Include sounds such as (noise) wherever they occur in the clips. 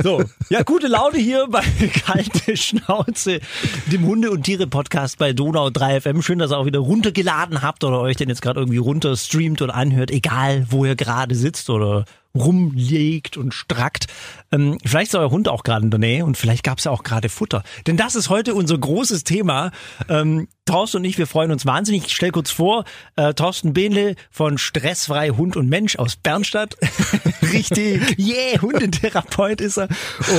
So, ja, gute Laune hier bei Kalte Schnauze, dem Hunde- und Tiere-Podcast bei Donau 3 FM. Schön, dass ihr auch wieder runtergeladen habt oder euch denn jetzt gerade irgendwie runter streamt und anhört, egal wo ihr gerade sitzt oder rumlegt und strackt. Ähm, vielleicht ist euer Hund auch gerade in der Nähe und vielleicht gab es ja auch gerade Futter. Denn das ist heute unser großes Thema. Ähm, Thorsten und ich, wir freuen uns wahnsinnig. Ich stelle kurz vor, äh, Thorsten Behnle von Stressfrei Hund und Mensch aus Bernstadt. (laughs) Richtig, yeah, Hundetherapeut ist er.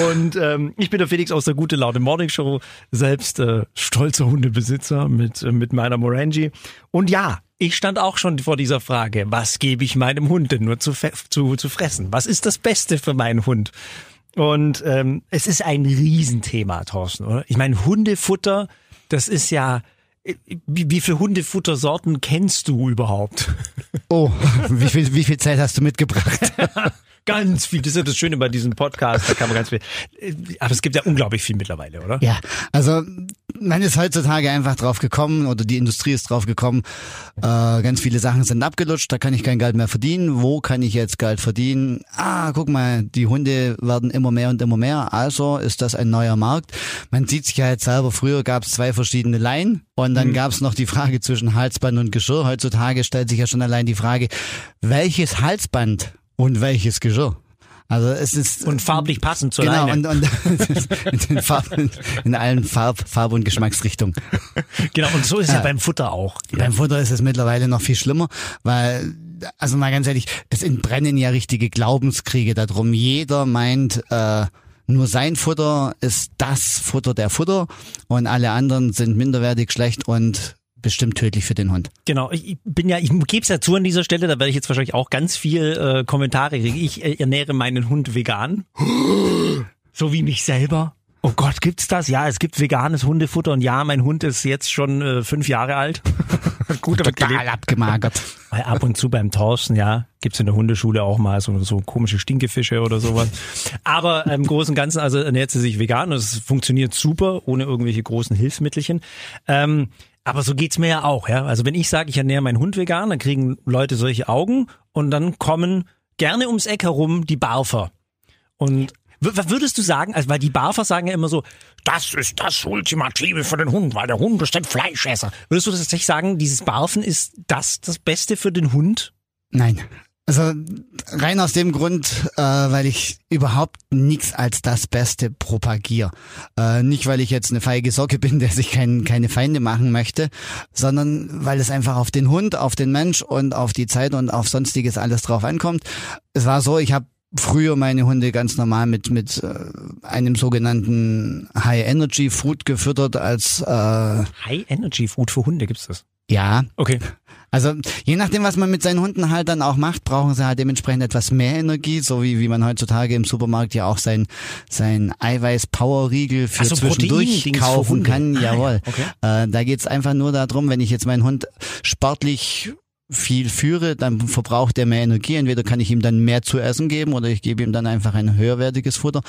Und ähm, ich bin der Felix aus der Gute Laune Morning Show, selbst äh, stolzer Hundebesitzer mit, äh, mit meiner Morangi. Und ja, ich stand auch schon vor dieser Frage, was gebe ich meinem Hund denn nur zu, zu, zu fressen? Was ist das Beste für meinen Hund? Und ähm, es ist ein Riesenthema, Thorsten, oder? Ich meine, Hundefutter, das ist ja, wie, wie viele Hundefuttersorten kennst du überhaupt? Oh, (laughs) wie viel, wie viel Zeit hast du mitgebracht? (laughs) Ganz viel. Das ist ja das Schöne bei diesem Podcast. Da kann man ganz viel. Aber es gibt ja unglaublich viel mittlerweile, oder? Ja, also man ist heutzutage einfach drauf gekommen oder die Industrie ist drauf gekommen. Äh, ganz viele Sachen sind abgelutscht. Da kann ich kein Geld mehr verdienen. Wo kann ich jetzt Geld verdienen? Ah, guck mal, die Hunde werden immer mehr und immer mehr. Also ist das ein neuer Markt. Man sieht sich ja jetzt selber. Früher gab es zwei verschiedene Leinen und dann mhm. gab es noch die Frage zwischen Halsband und Geschirr. Heutzutage stellt sich ja schon allein die Frage, welches Halsband und welches Geschirr. Also es ist und farblich passend zur genau, Leine. Und, und (laughs) in, Farben, in allen Farb, Farb und Geschmacksrichtungen. Genau, und so ist es ja beim Futter auch. Beim Futter ist es mittlerweile noch viel schlimmer, weil, also mal ganz ehrlich, es entbrennen ja richtige Glaubenskriege darum. Jeder meint, äh, nur sein Futter ist das Futter der Futter und alle anderen sind minderwertig schlecht und bestimmt tödlich für den Hund. Genau, ich bin ja, ich gebe es ja zu an dieser Stelle, da werde ich jetzt wahrscheinlich auch ganz viel äh, Kommentare kriegen. Ich äh, ernähre meinen Hund vegan. (gasps) so wie mich selber. Oh Gott, gibt's das? Ja, es gibt veganes Hundefutter und ja, mein Hund ist jetzt schon äh, fünf Jahre alt. (laughs) Gut Total abgemagert. Weil ab und zu beim Thorsten, ja, gibt's in der Hundeschule auch mal so, so komische Stinkefische oder sowas. Aber im Großen und Ganzen, also ernährt sie sich vegan und es funktioniert super, ohne irgendwelche großen Hilfsmittelchen. Ähm, aber so geht's mir ja auch, ja. Also wenn ich sage, ich ernähre meinen Hund vegan, dann kriegen Leute solche Augen und dann kommen gerne ums Eck herum die Barfer. Und was würdest du sagen, also weil die Barfer sagen ja immer so, das ist das Ultimative für den Hund, weil der Hund ist ein Fleischesser. Würdest du tatsächlich sagen, dieses Barfen ist das das Beste für den Hund? Nein, also rein aus dem Grund, äh, weil ich überhaupt nichts als das Beste propagiere. Äh, nicht, weil ich jetzt eine feige Socke bin, (laughs) der sich kein, keine Feinde machen möchte, sondern weil es einfach auf den Hund, auf den Mensch und auf die Zeit und auf sonstiges alles drauf ankommt. Es war so, ich habe früher meine Hunde ganz normal mit mit äh, einem sogenannten High Energy Food gefüttert als äh, High Energy Food für Hunde gibt's das? Ja. Okay. Also je nachdem, was man mit seinen Hunden halt dann auch macht, brauchen sie halt dementsprechend etwas mehr Energie, so wie, wie man heutzutage im Supermarkt ja auch sein, sein Eiweiß-Power-Riegel für so, zwischendurch kaufen kann. Jawohl. Ah, ja. okay. äh, da geht's einfach nur darum, wenn ich jetzt meinen Hund sportlich viel führe, dann verbraucht er mehr Energie. Entweder kann ich ihm dann mehr zu essen geben oder ich gebe ihm dann einfach ein höherwertiges Futter.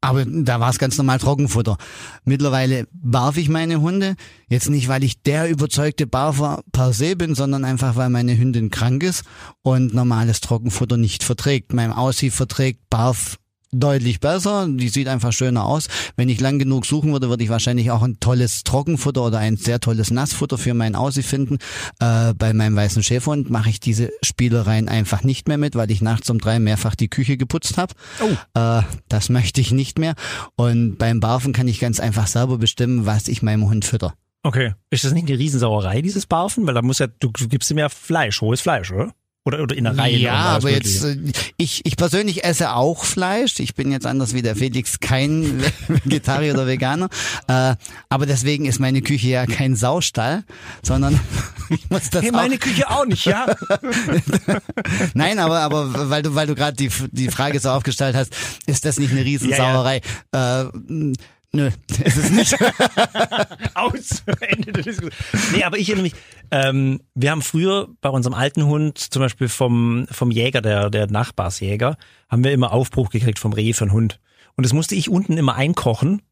Aber da war es ganz normal Trockenfutter. Mittlerweile barf ich meine Hunde. Jetzt nicht, weil ich der überzeugte Barfer per se bin, sondern einfach, weil meine Hündin krank ist und normales Trockenfutter nicht verträgt. Mein Aussie verträgt Barf deutlich besser. Die sieht einfach schöner aus. Wenn ich lang genug suchen würde, würde ich wahrscheinlich auch ein tolles Trockenfutter oder ein sehr tolles Nassfutter für meinen Aussie finden. Äh, bei meinem weißen Schäferhund mache ich diese Spielereien einfach nicht mehr mit, weil ich nachts um drei mehrfach die Küche geputzt habe. Oh. Äh, das möchte ich nicht mehr. Und beim Barfen kann ich ganz einfach selber bestimmen, was ich meinem Hund fütter. Okay. Ist das nicht eine Riesensauerei, dieses Barfen? Weil da muss ja, du, du gibst ihm ja Fleisch, hohes Fleisch, oder? Oder, oder Innereien. Ja, aber jetzt, äh, ich, ich persönlich esse auch Fleisch. Ich bin jetzt anders wie der Felix kein (laughs) Vegetarier oder Veganer. Äh, aber deswegen ist meine Küche ja kein Saustall, sondern (laughs) ich muss das hey, meine Küche auch nicht, ja? (laughs) Nein, aber, aber weil du, weil du gerade die, die Frage so aufgestellt hast, ist das nicht eine Riesensauerei? Ja, ja. Äh, Nö, (laughs) ist es nicht. (laughs) Aus. Ende der Diskussion. Nee, aber ich erinnere mich, ähm, wir haben früher bei unserem alten Hund, zum Beispiel vom, vom Jäger, der, der Nachbarsjäger, haben wir immer Aufbruch gekriegt vom Reh für den Hund. Und das musste ich unten immer einkochen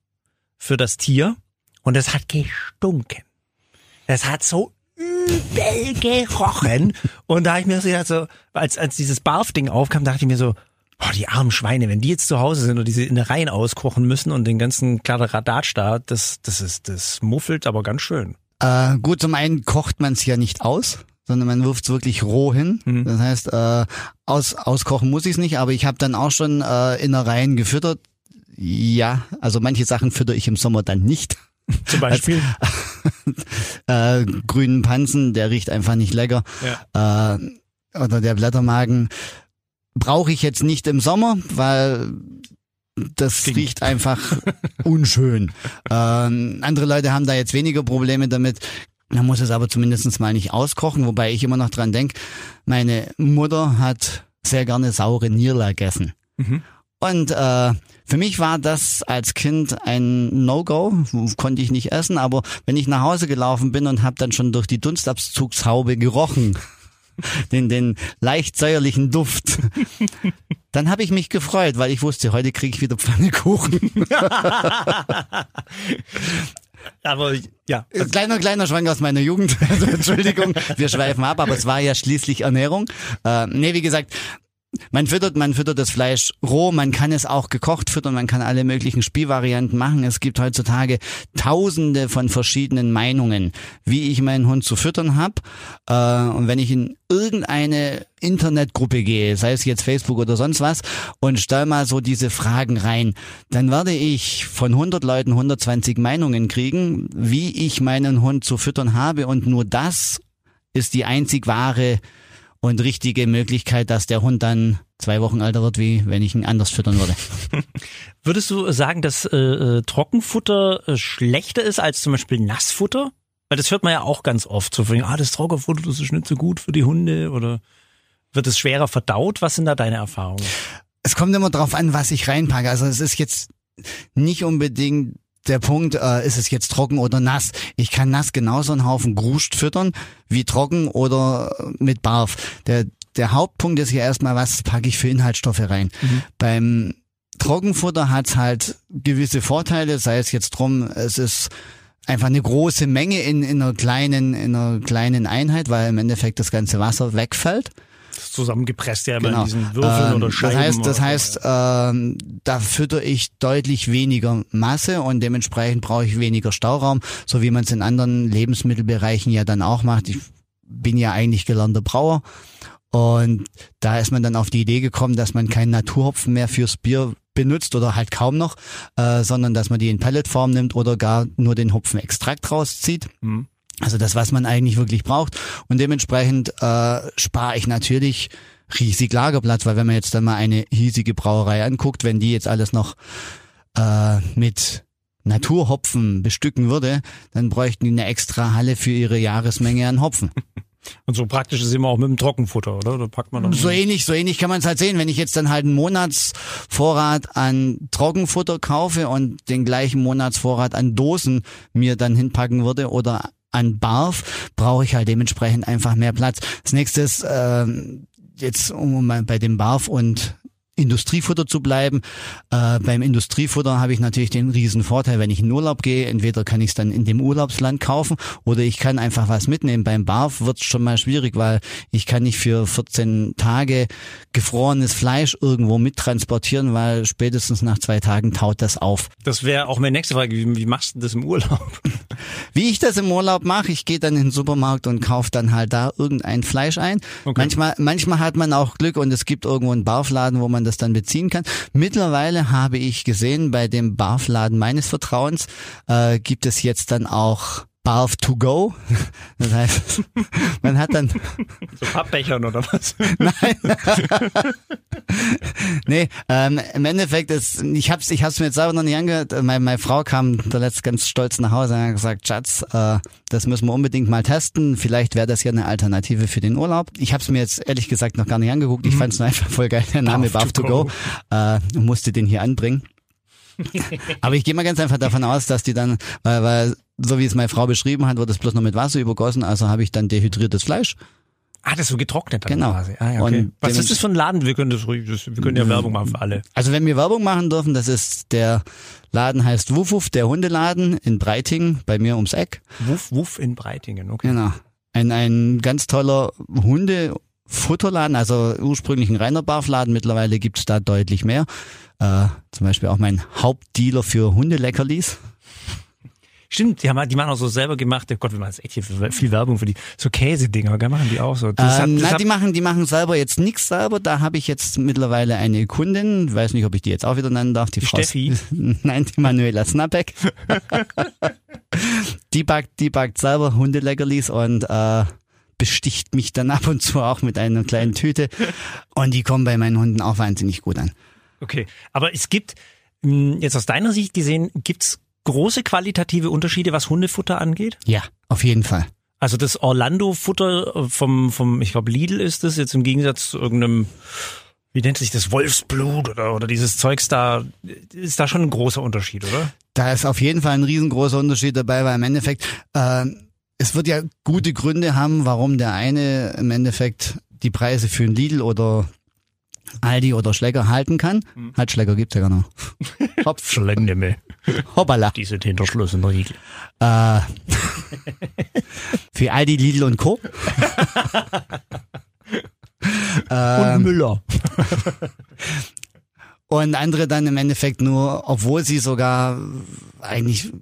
für das Tier. Und es hat gestunken. Es hat so übel gerochen. Und da habe ich mir so, also, als, als dieses Barf-Ding aufkam, dachte ich mir so, Oh, die armen Schweine, wenn die jetzt zu Hause sind und diese Innereien auskochen müssen und den ganzen Kladderadatsch da, das, das ist, das muffelt aber ganz schön. Äh, gut, zum einen kocht man es ja nicht aus, sondern man wirft es wirklich roh hin. Mhm. Das heißt, äh, aus, auskochen muss ich es nicht, aber ich habe dann auch schon äh, Innereien gefüttert. Ja, also manche Sachen fütter ich im Sommer dann nicht. (laughs) Zum Beispiel? (laughs) äh, grünen Pansen, der riecht einfach nicht lecker. Ja. Äh, oder der Blättermagen brauche ich jetzt nicht im Sommer, weil das Klingt. riecht einfach (laughs) unschön. Ähm, andere Leute haben da jetzt weniger Probleme damit. Man muss es aber zumindest mal nicht auskochen, wobei ich immer noch dran denke, meine Mutter hat sehr gerne saure Nierla gegessen. Mhm. Und äh, für mich war das als Kind ein No-Go, konnte ich nicht essen, aber wenn ich nach Hause gelaufen bin und habe dann schon durch die Dunstabzugshaube gerochen, (laughs) den, den leicht säuerlichen Duft. (laughs) Dann habe ich mich gefreut, weil ich wusste, heute kriege ich wieder Pfannekuchen. (laughs) aber ja. Kleiner, kleiner Schwank aus meiner Jugend. Also, Entschuldigung, wir schweifen ab, aber es war ja schließlich Ernährung. Äh, nee, wie gesagt, man füttert, man füttert das Fleisch roh, man kann es auch gekocht füttern, man kann alle möglichen Spielvarianten machen. Es gibt heutzutage tausende von verschiedenen Meinungen, wie ich meinen Hund zu füttern habe. Äh, und wenn ich in irgendeine Internetgruppe gehe, sei es jetzt Facebook oder sonst was, und stell mal so diese Fragen rein, dann werde ich von 100 Leuten 120 Meinungen kriegen, wie ich meinen Hund zu füttern habe. Und nur das ist die einzig wahre und richtige Möglichkeit, dass der Hund dann zwei Wochen älter wird, wie wenn ich ihn anders füttern würde. (laughs) Würdest du sagen, dass äh, äh, Trockenfutter äh, schlechter ist als zum Beispiel Nassfutter? Weil das hört man ja auch ganz oft. So von, ah, das Trockenfutter, das ist nicht so gut für die Hunde oder wird es schwerer verdaut? Was sind da deine Erfahrungen? Es kommt immer drauf an, was ich reinpacke. Also es ist jetzt nicht unbedingt der Punkt, äh, ist es jetzt trocken oder nass? Ich kann nass genauso einen Haufen Gruscht füttern wie trocken oder mit Barf. Der, der Hauptpunkt ist ja erstmal, was packe ich für Inhaltsstoffe rein? Mhm. Beim Trockenfutter hat's halt gewisse Vorteile, sei es jetzt drum, es ist einfach eine große Menge in, in einer kleinen, in einer kleinen Einheit, weil im Endeffekt das ganze Wasser wegfällt zusammengepresst ja immer genau. in diesen Würfeln ähm, oder Scheiben. Das heißt, das heißt, ähm, da fütter ich deutlich weniger Masse und dementsprechend brauche ich weniger Stauraum, so wie man es in anderen Lebensmittelbereichen ja dann auch macht. Ich bin ja eigentlich gelernter Brauer und da ist man dann auf die Idee gekommen, dass man keinen Naturhopfen mehr fürs Bier benutzt oder halt kaum noch, äh, sondern dass man die in Pelletform nimmt oder gar nur den Hopfenextrakt rauszieht. Mhm. Also das, was man eigentlich wirklich braucht. Und dementsprechend äh, spare ich natürlich riesig Lagerplatz, weil wenn man jetzt dann mal eine hiesige Brauerei anguckt, wenn die jetzt alles noch äh, mit Naturhopfen bestücken würde, dann bräuchten die eine extra Halle für ihre Jahresmenge an Hopfen. (laughs) Und so praktisch ist immer auch mit dem Trockenfutter, oder? Da packt man so ähnlich, so ähnlich kann man es halt sehen. Wenn ich jetzt dann halt einen Monatsvorrat an Trockenfutter kaufe und den gleichen Monatsvorrat an Dosen mir dann hinpacken würde oder an Barf brauche ich halt dementsprechend einfach mehr Platz. Das nächste ist, äh, jetzt um bei dem Barf und Industriefutter zu bleiben. Äh, beim Industriefutter habe ich natürlich den riesen Vorteil, wenn ich in Urlaub gehe, entweder kann ich es dann in dem Urlaubsland kaufen oder ich kann einfach was mitnehmen. Beim Barf wird es schon mal schwierig, weil ich kann nicht für 14 Tage gefrorenes Fleisch irgendwo mittransportieren, weil spätestens nach zwei Tagen taut das auf. Das wäre auch meine nächste Frage. Wie, wie machst du das im Urlaub? (laughs) Wie ich das im Urlaub mache, ich gehe dann in den Supermarkt und kaufe dann halt da irgendein Fleisch ein. Okay. Manchmal, manchmal hat man auch Glück und es gibt irgendwo einen Barfladen, wo man das dann beziehen kann. Mittlerweile habe ich gesehen, bei dem Barfladen meines Vertrauens äh, gibt es jetzt dann auch Barf to go. Das heißt, man hat dann so Pappbechern oder was? Nein. nee, ähm, im Endeffekt ist ich hab's ich hab's mir jetzt selber noch nicht angehört. Meine, meine Frau kam da letzt ganz stolz nach Hause und hat gesagt, Schatz, äh, das müssen wir unbedingt mal testen. Vielleicht wäre das ja eine Alternative für den Urlaub. Ich habe es mir jetzt ehrlich gesagt noch gar nicht angeguckt. Ich mhm. fand es nur einfach voll geil, der Name Barf, Barf to, go. go. Äh, musste den hier anbringen. (laughs) Aber ich gehe mal ganz einfach davon aus, dass die dann, weil, weil so wie es meine Frau beschrieben hat, wird es bloß noch mit Wasser übergossen, also habe ich dann dehydriertes Fleisch. Ah, das ist so getrocknet dann genau. quasi. Ah, ja, okay. Was ist das für ein Laden? Wir können das wir können ja Werbung machen für alle. Also wenn wir Werbung machen dürfen, das ist der Laden heißt Wuff Wuff, der Hundeladen in Breiting, bei mir ums Eck. Wuff Wuff in Breitingen, okay. Genau. Ein, ein ganz toller Hunde Futterladen, also ursprünglich ein reiner Barfladen, mittlerweile gibt's da deutlich mehr. Äh, zum Beispiel auch mein Hauptdealer für Hundeleckerlis. Stimmt, die, haben, die machen auch so selber gemacht. Oh Gott, wir machen jetzt echt hier viel Werbung für die so Käsedinger? Machen die auch so? Das ähm, hat, na, die machen, die machen selber jetzt nichts selber. Da habe ich jetzt mittlerweile eine Kundin, weiß nicht, ob ich die jetzt auch wieder nennen darf. Die, Frau Steffi. (laughs) Nein, die Manuela Snappek. (laughs) die backt, die backt selber Hundeleckerlis und äh, besticht mich dann ab und zu auch mit einer kleinen Tüte. Und die kommen bei meinen Hunden auch wahnsinnig gut an. Okay, aber es gibt hm, jetzt aus deiner Sicht gesehen, gibt's große qualitative Unterschiede, was Hundefutter angeht? Ja, auf jeden Fall. Also das Orlando-Futter vom, vom, ich glaube Lidl ist es jetzt im Gegensatz zu irgendeinem, wie nennt sich das, Wolfsblut oder, oder dieses Zeugs da, ist da schon ein großer Unterschied, oder? Da ist auf jeden Fall ein riesengroßer Unterschied dabei, weil im Endeffekt, äh, es wird ja gute Gründe haben, warum der eine im Endeffekt die Preise für ein Lidl oder Aldi oder Schlecker halten kann. Hm. Halt Schlecker gibt's ja gar noch. (laughs) Hopp. Schlecken nicht mehr. Hoppala. Die sind hinter Schluss in der Riegel. Äh, (laughs) für Aldi, Lidl und Co. (laughs) und ähm, Müller. und andere dann im Endeffekt nur, obwohl sie sogar eigentlich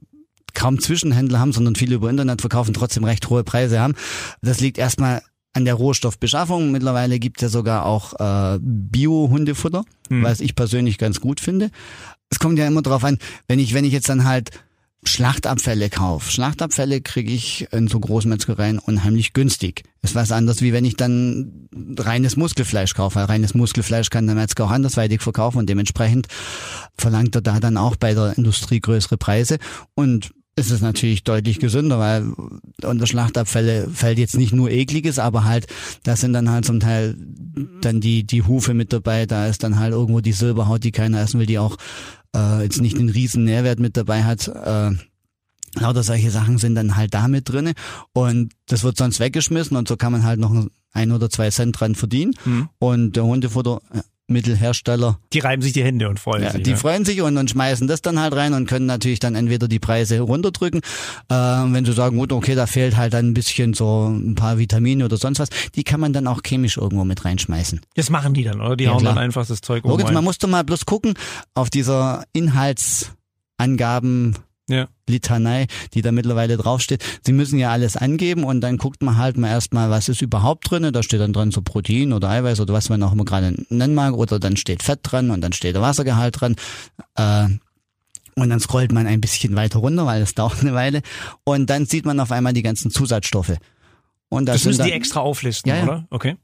kaum Zwischenhändler haben, sondern viele über Internet verkaufen, trotzdem recht hohe Preise haben. Das liegt erstmal an der Rohstoffbeschaffung. Mittlerweile gibt es ja sogar auch äh, Bio-Hundefutter, hm. was ich persönlich ganz gut finde. Es kommt ja immer drauf an, wenn ich, wenn ich jetzt dann halt Schlachtabfälle kaufe. Schlachtabfälle kriege ich in so Großmetzgereien unheimlich günstig. Ist was anderes, wie wenn ich dann reines Muskelfleisch kaufe. Weil reines Muskelfleisch kann der Metzger auch andersweitig verkaufen und dementsprechend verlangt er da dann auch bei der Industrie größere Preise. Und ist es natürlich deutlich gesünder, weil unter Schlachtabfälle fällt jetzt nicht nur ekliges, aber halt, da sind dann halt zum Teil dann die, die Hufe mit dabei, da ist dann halt irgendwo die Silberhaut, die keiner essen will, die auch äh, jetzt nicht einen riesen Nährwert mit dabei hat. Äh, lauter solche Sachen sind dann halt da mit drinne und das wird sonst weggeschmissen und so kann man halt noch ein oder zwei Cent dran verdienen mhm. und der Hundefutter Mittelhersteller. Die reiben sich die Hände und freuen ja, sich. Die ja. freuen sich und, und schmeißen das dann halt rein und können natürlich dann entweder die Preise runterdrücken, äh, wenn sie sagen, gut, okay, da fehlt halt dann ein bisschen so ein paar Vitamine oder sonst was, die kann man dann auch chemisch irgendwo mit reinschmeißen. Das machen die dann, oder? Die ja, hauen klar. dann einfach das Zeug um. Man muss doch mal bloß gucken auf dieser Inhaltsangaben ja. Litanei, die da mittlerweile draufsteht. Sie müssen ja alles angeben und dann guckt man halt mal erstmal, was ist überhaupt drin. Da steht dann dran so Protein oder Eiweiß oder was man auch immer gerade nennen mag. Oder dann steht Fett dran und dann steht der Wassergehalt dran. Äh, und dann scrollt man ein bisschen weiter runter, weil es (laughs) dauert eine Weile. Und dann sieht man auf einmal die ganzen Zusatzstoffe. Und das, das müssen dann, die extra auflisten, ja. oder? Okay.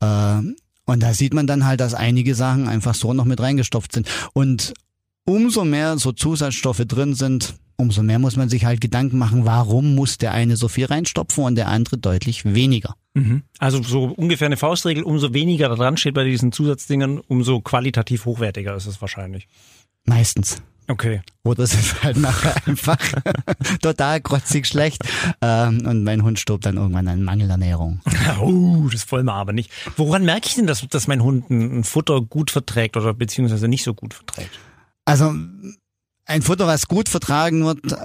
Äh, und da sieht man dann halt, dass einige Sachen einfach so noch mit reingestopft sind. Und umso mehr so Zusatzstoffe drin sind, umso mehr muss man sich halt Gedanken machen, warum muss der eine so viel reinstopfen und der andere deutlich weniger. Mhm. Also so ungefähr eine Faustregel, umso weniger da dran steht bei diesen Zusatzdingern, umso qualitativ hochwertiger ist es wahrscheinlich. Meistens. Okay. Oder es ist halt nachher (laughs) einfach total krotzig schlecht. Ähm, und mein Hund stirbt dann irgendwann an Mangelernährung. (laughs) oh, das wollen wir aber nicht. Woran merke ich denn, dass, dass mein Hund ein Futter gut verträgt oder beziehungsweise nicht so gut verträgt? Also ein Futter, was gut vertragen wird, äh,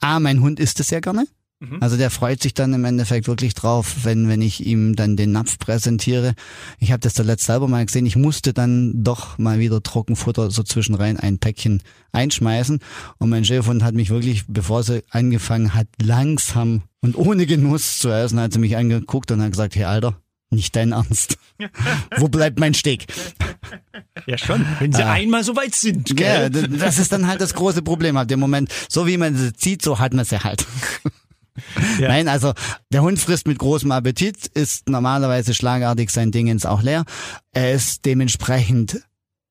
A, mein Hund isst es ja gerne. Mhm. Also der freut sich dann im Endeffekt wirklich drauf, wenn, wenn ich ihm dann den Napf präsentiere. Ich habe das zuletzt selber mal gesehen. Ich musste dann doch mal wieder Trockenfutter so zwischenrein ein Päckchen einschmeißen. Und mein Schäferhund hat mich wirklich, bevor sie angefangen hat, langsam und ohne Genuss zu essen, hat sie mich angeguckt und hat gesagt, hey Alter, nicht dein Ernst. (laughs) Wo bleibt mein Steak? Ja schon, wenn sie ah. einmal so weit sind. Gell? Ja, das ist dann halt das große Problem. Ab dem Moment, so wie man sie zieht, so hat man sie halt. Ja. Nein, also der Hund frisst mit großem Appetit, ist normalerweise schlagartig sein Dingens auch leer. Er ist dementsprechend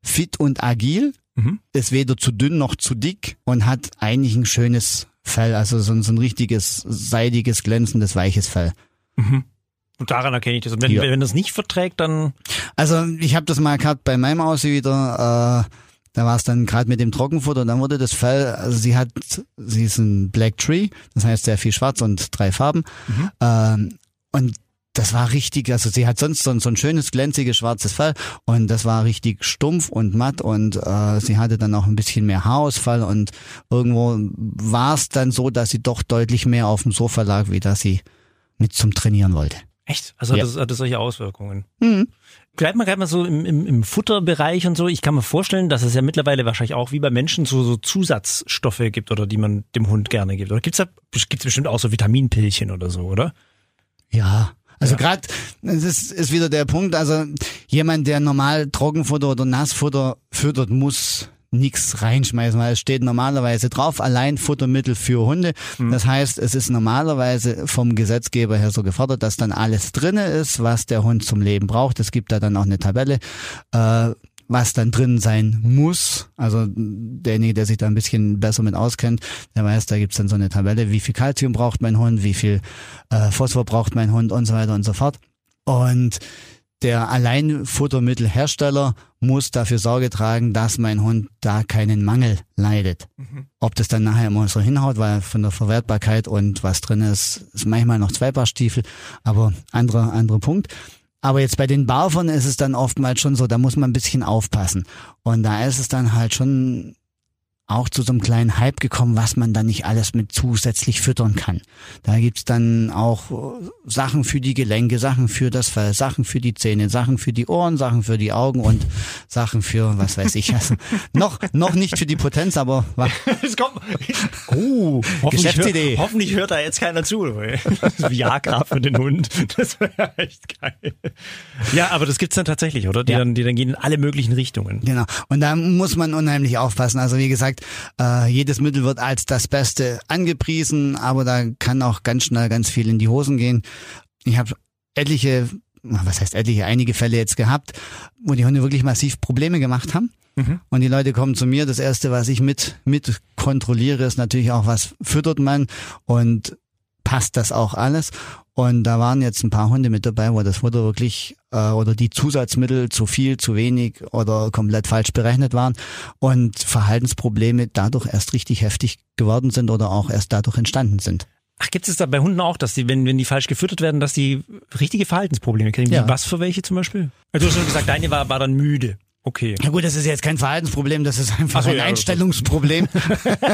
fit und agil, mhm. ist weder zu dünn noch zu dick und hat eigentlich ein schönes Fell, also so, so ein richtiges, seidiges, glänzendes, weiches Fell. Mhm. Und daran erkenne ich das. Und wenn, ja. wenn das nicht verträgt, dann. Also ich habe das mal gehabt bei meinem Aussie wieder. Äh, da war es dann gerade mit dem Trockenfutter, dann wurde das Fell, also sie hat, sie ist ein Black Tree, das heißt sehr viel schwarz und drei Farben. Mhm. Ähm, und das war richtig, also sie hat sonst so, so ein schönes, glänziges, schwarzes Fell und das war richtig stumpf und matt und äh, sie hatte dann auch ein bisschen mehr Haarausfall und irgendwo war es dann so, dass sie doch deutlich mehr auf dem Sofa lag, wie dass sie mit zum Trainieren wollte. Echt? Also ja. das hat das solche Auswirkungen? Mhm. Bleibt mal gerade mal so im, im, im Futterbereich und so. Ich kann mir vorstellen, dass es ja mittlerweile wahrscheinlich auch wie bei Menschen so, so Zusatzstoffe gibt oder die man dem Hund gerne gibt. Oder gibt's da gibt's bestimmt auch so Vitaminpillchen oder so, oder? Ja, also ja. gerade, das ist, ist wieder der Punkt, also jemand, der normal Trockenfutter oder Nassfutter füttert, muss nichts reinschmeißen, weil es steht normalerweise drauf, allein Futtermittel für Hunde. Mhm. Das heißt, es ist normalerweise vom Gesetzgeber her so gefordert, dass dann alles drinne ist, was der Hund zum Leben braucht. Es gibt da dann auch eine Tabelle. Äh, was dann drin sein muss. Also derjenige, der sich da ein bisschen besser mit auskennt, der weiß, da gibt's dann so eine Tabelle, wie viel Kalzium braucht mein Hund, wie viel äh, Phosphor braucht mein Hund und so weiter und so fort. Und der Alleinfuttermittelhersteller muss dafür Sorge tragen, dass mein Hund da keinen Mangel leidet. Mhm. Ob das dann nachher immer so hinhaut, weil von der Verwertbarkeit und was drin ist, ist manchmal noch zwei Paar Stiefel, aber anderer, anderer Punkt. Aber jetzt bei den Barfern ist es dann oftmals schon so, da muss man ein bisschen aufpassen. Und da ist es dann halt schon auch zu so einem kleinen Hype gekommen, was man dann nicht alles mit zusätzlich füttern kann. Da gibt's dann auch äh, Sachen für die Gelenke, Sachen für das Fell, Sachen für die Zähne, Sachen für die Ohren, Sachen für die Augen und Sachen für, was weiß ich, also noch, noch nicht für die Potenz, aber (laughs) es kommt. Oh, hoffentlich Geschäftsidee. Hör, hoffentlich hört da jetzt keiner zu. (laughs) Viagra für den Hund. Das wäre echt geil. Ja, aber das gibt's dann tatsächlich, oder? Die, ja. dann, die dann gehen in alle möglichen Richtungen. Genau. Und da muss man unheimlich aufpassen. Also wie gesagt, äh, jedes Mittel wird als das Beste angepriesen, aber da kann auch ganz schnell ganz viel in die Hosen gehen. Ich habe etliche, was heißt etliche, einige Fälle jetzt gehabt, wo die Hunde wirklich massiv Probleme gemacht haben. Mhm. Und die Leute kommen zu mir. Das erste, was ich mit, mit kontrolliere, ist natürlich auch, was füttert man und passt das auch alles. Und da waren jetzt ein paar Hunde mit dabei, wo das Futter wirklich äh, oder die Zusatzmittel zu viel, zu wenig oder komplett falsch berechnet waren und Verhaltensprobleme dadurch erst richtig heftig geworden sind oder auch erst dadurch entstanden sind. Ach, gibt es da bei Hunden auch, dass die, wenn, wenn die falsch gefüttert werden, dass die richtige Verhaltensprobleme kriegen? Ja. Was für welche zum Beispiel? Also du hast schon gesagt, deine war, war dann müde. Okay. Ja gut, das ist jetzt kein Verhaltensproblem, das ist einfach so, ein ja, Einstellungsproblem.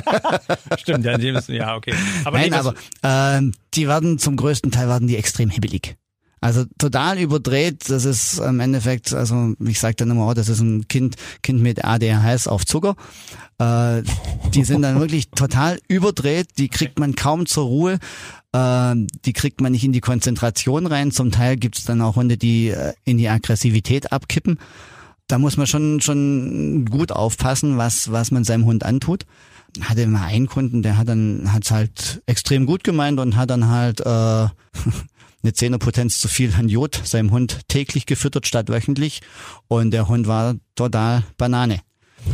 (laughs) Stimmt, ja, ja, okay. Aber Nein, nee, aber äh, die werden zum größten Teil werden die extrem hibbelig. Also total überdreht, das ist im Endeffekt, also ich sage dann immer, oh, das ist ein Kind, Kind mit ADHS auf Zucker. Äh, die sind dann wirklich total überdreht, die kriegt man kaum zur Ruhe, äh, die kriegt man nicht in die Konzentration rein. Zum Teil gibt es dann auch Hunde, die äh, in die Aggressivität abkippen da muss man schon, schon gut aufpassen, was, was man seinem Hund antut. Hatte immer einen Kunden, der hat dann, hat's halt extrem gut gemeint und hat dann halt, äh, (laughs) eine Zehnerpotenz zu viel an Jod seinem Hund täglich gefüttert statt wöchentlich und der Hund war total Banane.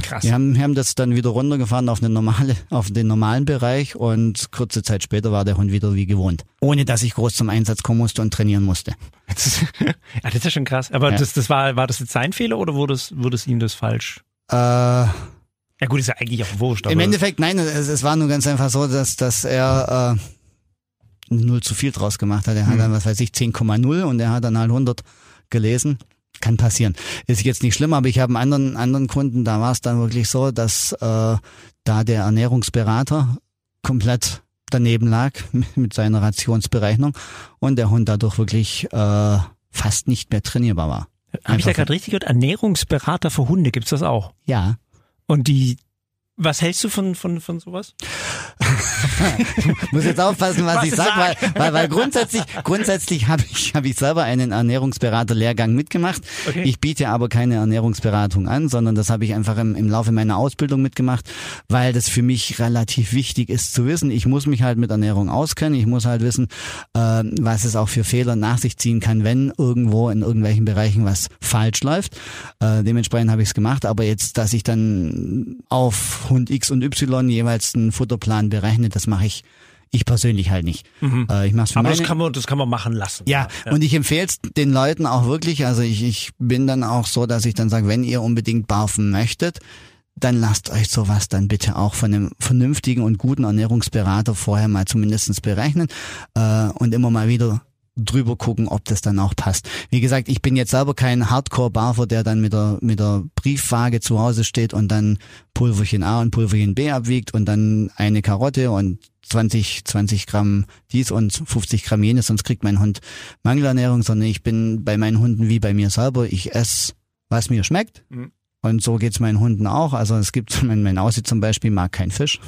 Krass. Wir haben, wir haben das dann wieder runtergefahren auf, eine normale, auf den normalen Bereich und kurze Zeit später war der Hund wieder wie gewohnt. Ohne dass ich groß zum Einsatz kommen musste und trainieren musste. Das, (laughs) ja, das ist ja schon krass. Aber ja. das, das war, war das jetzt sein Fehler oder wurde es, wurde es ihm das falsch? Äh, ja gut, ist ja eigentlich auch wurscht. Im Endeffekt, nein, es, es, war nur ganz einfach so, dass, dass er äh, null zu viel draus gemacht hat. Er hat hm. dann, was weiß ich, 10,0 und er hat dann halt 100 gelesen. Kann passieren. Ist jetzt nicht schlimm, aber ich habe einen anderen, anderen Kunden, da war es dann wirklich so, dass äh, da der Ernährungsberater komplett daneben lag (laughs) mit seiner Rationsberechnung und der Hund dadurch wirklich äh, fast nicht mehr trainierbar war. Habe ich da gerade richtig gehört? Ernährungsberater für Hunde, gibt's das auch? Ja. Und die was hältst du von, von, von sowas? ich muss jetzt aufpassen, was, was ich sage, weil, weil, weil grundsätzlich, grundsätzlich habe ich, hab ich selber einen Ernährungsberater-Lehrgang mitgemacht. Okay. Ich biete aber keine Ernährungsberatung an, sondern das habe ich einfach im, im Laufe meiner Ausbildung mitgemacht, weil das für mich relativ wichtig ist zu wissen. Ich muss mich halt mit Ernährung auskennen. Ich muss halt wissen, äh, was es auch für Fehler nach sich ziehen kann, wenn irgendwo in irgendwelchen Bereichen was falsch läuft. Äh, dementsprechend habe ich es gemacht, aber jetzt, dass ich dann auf Hund X und Y jeweils einen Futterplan berechnet. Das mache ich ich persönlich halt nicht. Mhm. Äh, ich mach's für Aber meine... das kann man, das kann man machen lassen. Ja, ja. und ich empfehle es den Leuten auch wirklich. Also ich, ich bin dann auch so, dass ich dann sage, wenn ihr unbedingt barfen möchtet, dann lasst euch sowas dann bitte auch von einem vernünftigen und guten Ernährungsberater vorher mal zumindestens berechnen äh, und immer mal wieder drüber gucken, ob das dann auch passt. Wie gesagt, ich bin jetzt selber kein Hardcore-Barfer, der dann mit der, mit der Briefwaage zu Hause steht und dann Pulverchen A und Pulverchen B abwiegt und dann eine Karotte und 20, 20 Gramm dies und 50 Gramm jenes, sonst kriegt mein Hund Mangelernährung, sondern ich bin bei meinen Hunden wie bei mir selber. Ich esse, was mir schmeckt. Mhm. Und so geht's meinen Hunden auch. Also es gibt, (laughs) mein, mein Aussie zum Beispiel mag keinen Fisch.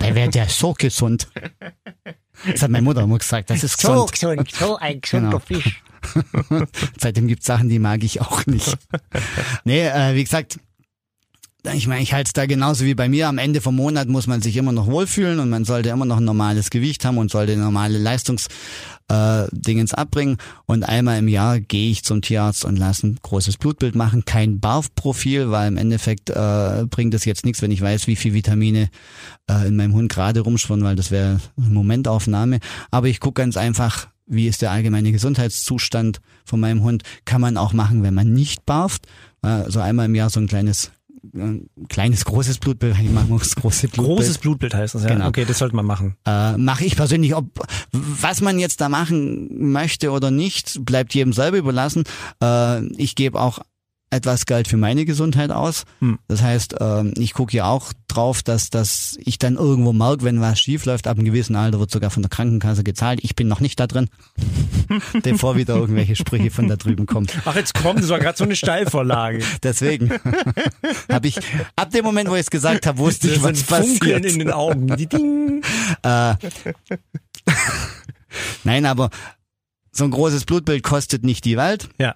Der wäre der so gesund. Das hat meine Mutter immer gesagt, das ist gesund. So gesund, so ein gesunder genau. Fisch. (laughs) Seitdem gibt's Sachen, die mag ich auch nicht. Nee, äh, wie gesagt, ich meine, ich halte es da genauso wie bei mir. Am Ende vom Monat muss man sich immer noch wohlfühlen und man sollte immer noch ein normales Gewicht haben und sollte normale Leistungs äh, abbringen. Und einmal im Jahr gehe ich zum Tierarzt und lasse ein großes Blutbild machen. Kein BARF-Profil, weil im Endeffekt äh, bringt das jetzt nichts, wenn ich weiß, wie viel Vitamine äh, in meinem Hund gerade rumschwirren, weil das wäre eine Momentaufnahme. Aber ich gucke ganz einfach, wie ist der allgemeine Gesundheitszustand von meinem Hund. Kann man auch machen, wenn man nicht barft. Also einmal im Jahr so ein kleines ein kleines, großes Blutbild. (laughs) Ich mache das große Blutbild. Großes Blutbild heißt das, ja. Genau. Okay, das sollte man machen. Äh, mache ich persönlich. Ob was man jetzt da machen möchte oder nicht, bleibt jedem selber überlassen. Äh, ich gebe auch etwas Geld für meine Gesundheit aus. Hm. Das heißt, ähm, ich gucke ja auch drauf, dass, dass ich dann irgendwo merke, wenn was schief läuft. Ab einem gewissen Alter wird sogar von der Krankenkasse gezahlt. Ich bin noch nicht da drin, (laughs) bevor wieder irgendwelche Sprüche von da drüben kommen. Ach, jetzt kommt, das war gerade so eine Steilvorlage. (laughs) Deswegen (laughs) habe ich, ab dem Moment, wo ich es gesagt habe, wusste ich, was passiert. Funkeln in den Augen. Ding. äh, Nein, aber so ein großes Blutbild kostet nicht die Welt. Ja.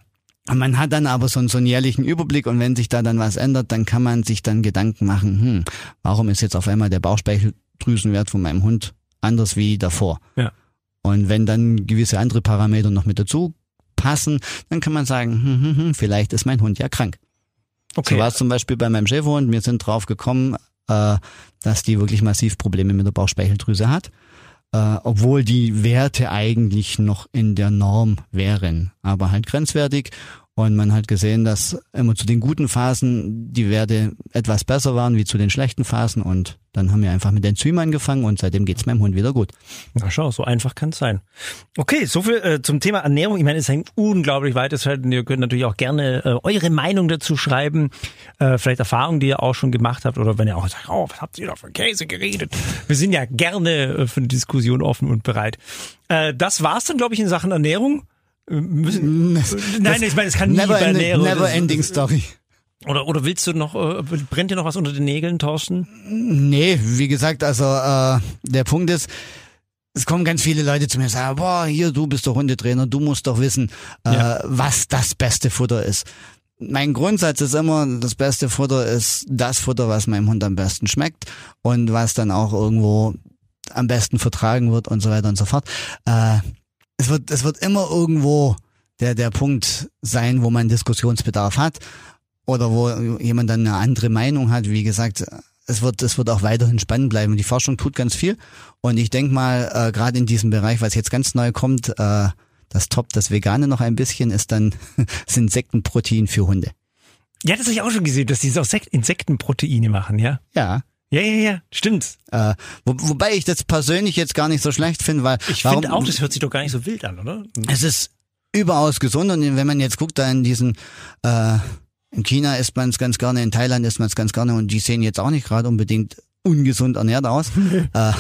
Man hat dann aber so, so einen jährlichen Überblick und wenn sich da dann was ändert, dann kann man sich dann Gedanken machen, hm, warum ist jetzt auf einmal der Bauchspeicheldrüsenwert von meinem Hund anders wie davor? Ja. Und wenn dann gewisse andere Parameter noch mit dazu passen, dann kann man sagen, hm, hm, hm, vielleicht ist mein Hund ja krank. Okay. So war es zum Beispiel bei meinem Schäferhund. Wir sind drauf gekommen, äh, dass die wirklich massiv Probleme mit der Bauchspeicheldrüse hat äh, obwohl die Werte eigentlich noch in der Norm wären, aber halt grenzwertig. Und man hat gesehen, dass immer zu den guten Phasen die Werte etwas besser waren wie zu den schlechten Phasen. Und dann haben wir einfach mit Enzymen angefangen und seitdem geht's meinem Hund wieder gut. Na schau, so einfach kann's sein. Okay, so viel äh, zum Thema Ernährung. Ich meine, es ist ein unglaublich weites Feld und ihr könnt natürlich auch gerne äh, eure Meinung dazu schreiben. Äh, vielleicht Erfahrungen, die ihr auch schon gemacht habt oder wenn ihr auch sagt, oh, was habt ihr da für Käse geredet? Wir sind ja gerne äh, für eine Diskussion offen und bereit. Äh, das war's dann, glaube ich, in Sachen Ernährung. Müssen, nein, ich meine, es kann nie never, ending, never ending story. Oder, oder willst du noch, äh, brennt dir noch was unter den Nägeln, Thorsten? Nee, wie gesagt, also äh, der Punkt ist, es kommen ganz viele Leute zu mir und sagen, boah, hier, du bist doch Hundetrainer, du musst doch wissen, äh, ja. was das beste Futter ist. Mein Grundsatz ist immer, das beste Futter ist das Futter, was meinem Hund am besten schmeckt und was dann auch irgendwo am besten vertragen wird und so weiter und so fort. Äh, es wird, es wird immer irgendwo der, der Punkt sein, wo man Diskussionsbedarf hat oder wo jemand dann eine andere Meinung hat. Wie gesagt, es wird, es wird auch weiterhin spannend bleiben. Die Forschung tut ganz viel. Und ich denke mal, äh, gerade in diesem Bereich, was jetzt ganz neu kommt, äh, das Top, das Vegane noch ein bisschen, ist dann (laughs) das Insektenprotein für Hunde. Ja, das habe ich auch schon gesehen, dass die so Insektenproteine machen, ja? Ja. Ja, ja, ja, stimmt. Äh, wo, wobei ich das persönlich jetzt gar nicht so schlecht finde, weil ich finde auch, das hört sich doch gar nicht so wild an, oder? Es ist überaus gesund und wenn man jetzt guckt, da in diesen äh, in China isst man es ganz gerne, in Thailand isst man es ganz gerne und die sehen jetzt auch nicht gerade unbedingt ungesund ernährt aus. (laughs) äh,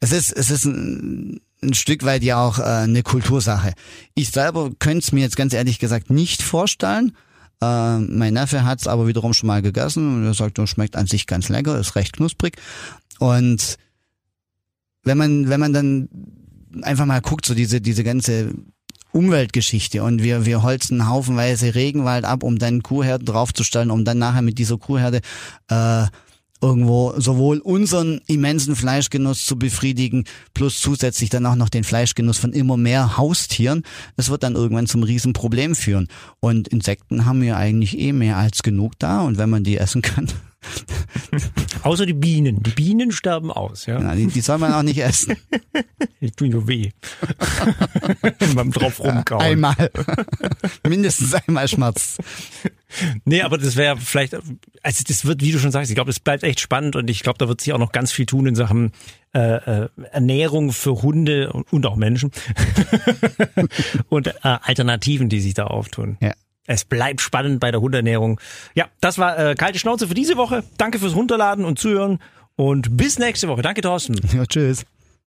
es ist es ist ein, ein Stück weit ja auch äh, eine Kultursache. Ich selber könnte es mir jetzt ganz ehrlich gesagt nicht vorstellen. Äh, mein Neffe hat es aber wiederum schon mal gegessen und er sagt, es schmeckt an sich ganz lecker, ist recht knusprig. Und wenn man, wenn man dann einfach mal guckt, so diese, diese ganze Umweltgeschichte und wir, wir holzen haufenweise Regenwald ab, um dann Kuhherden draufzustellen, um dann nachher mit dieser Kuhherde äh, irgendwo sowohl unseren immensen Fleischgenuss zu befriedigen, plus zusätzlich dann auch noch den Fleischgenuss von immer mehr Haustieren. Es wird dann irgendwann zum Riesenproblem führen. Und Insekten haben wir eigentlich eh mehr als genug da und wenn man die essen kann. (laughs) Außer die Bienen. Die Bienen sterben aus, ja. ja die, die soll man auch nicht essen. Ich tue nur weh. (laughs) Beim drauf rumkauen. Einmal. (laughs) Mindestens einmal Schmerz. nee, aber das wäre vielleicht, also das wird, wie du schon sagst, ich glaube, es bleibt echt spannend und ich glaube, da wird sich auch noch ganz viel tun in Sachen äh, äh, Ernährung für Hunde und, und auch Menschen und äh, Alternativen, die sich da auftun. Ja. Es bleibt spannend bei der Hundeernährung. Ja, das war äh, kalte Schnauze für diese Woche. Danke fürs Runterladen und Zuhören und bis nächste Woche. Danke, Thorsten. Ja, tschüss.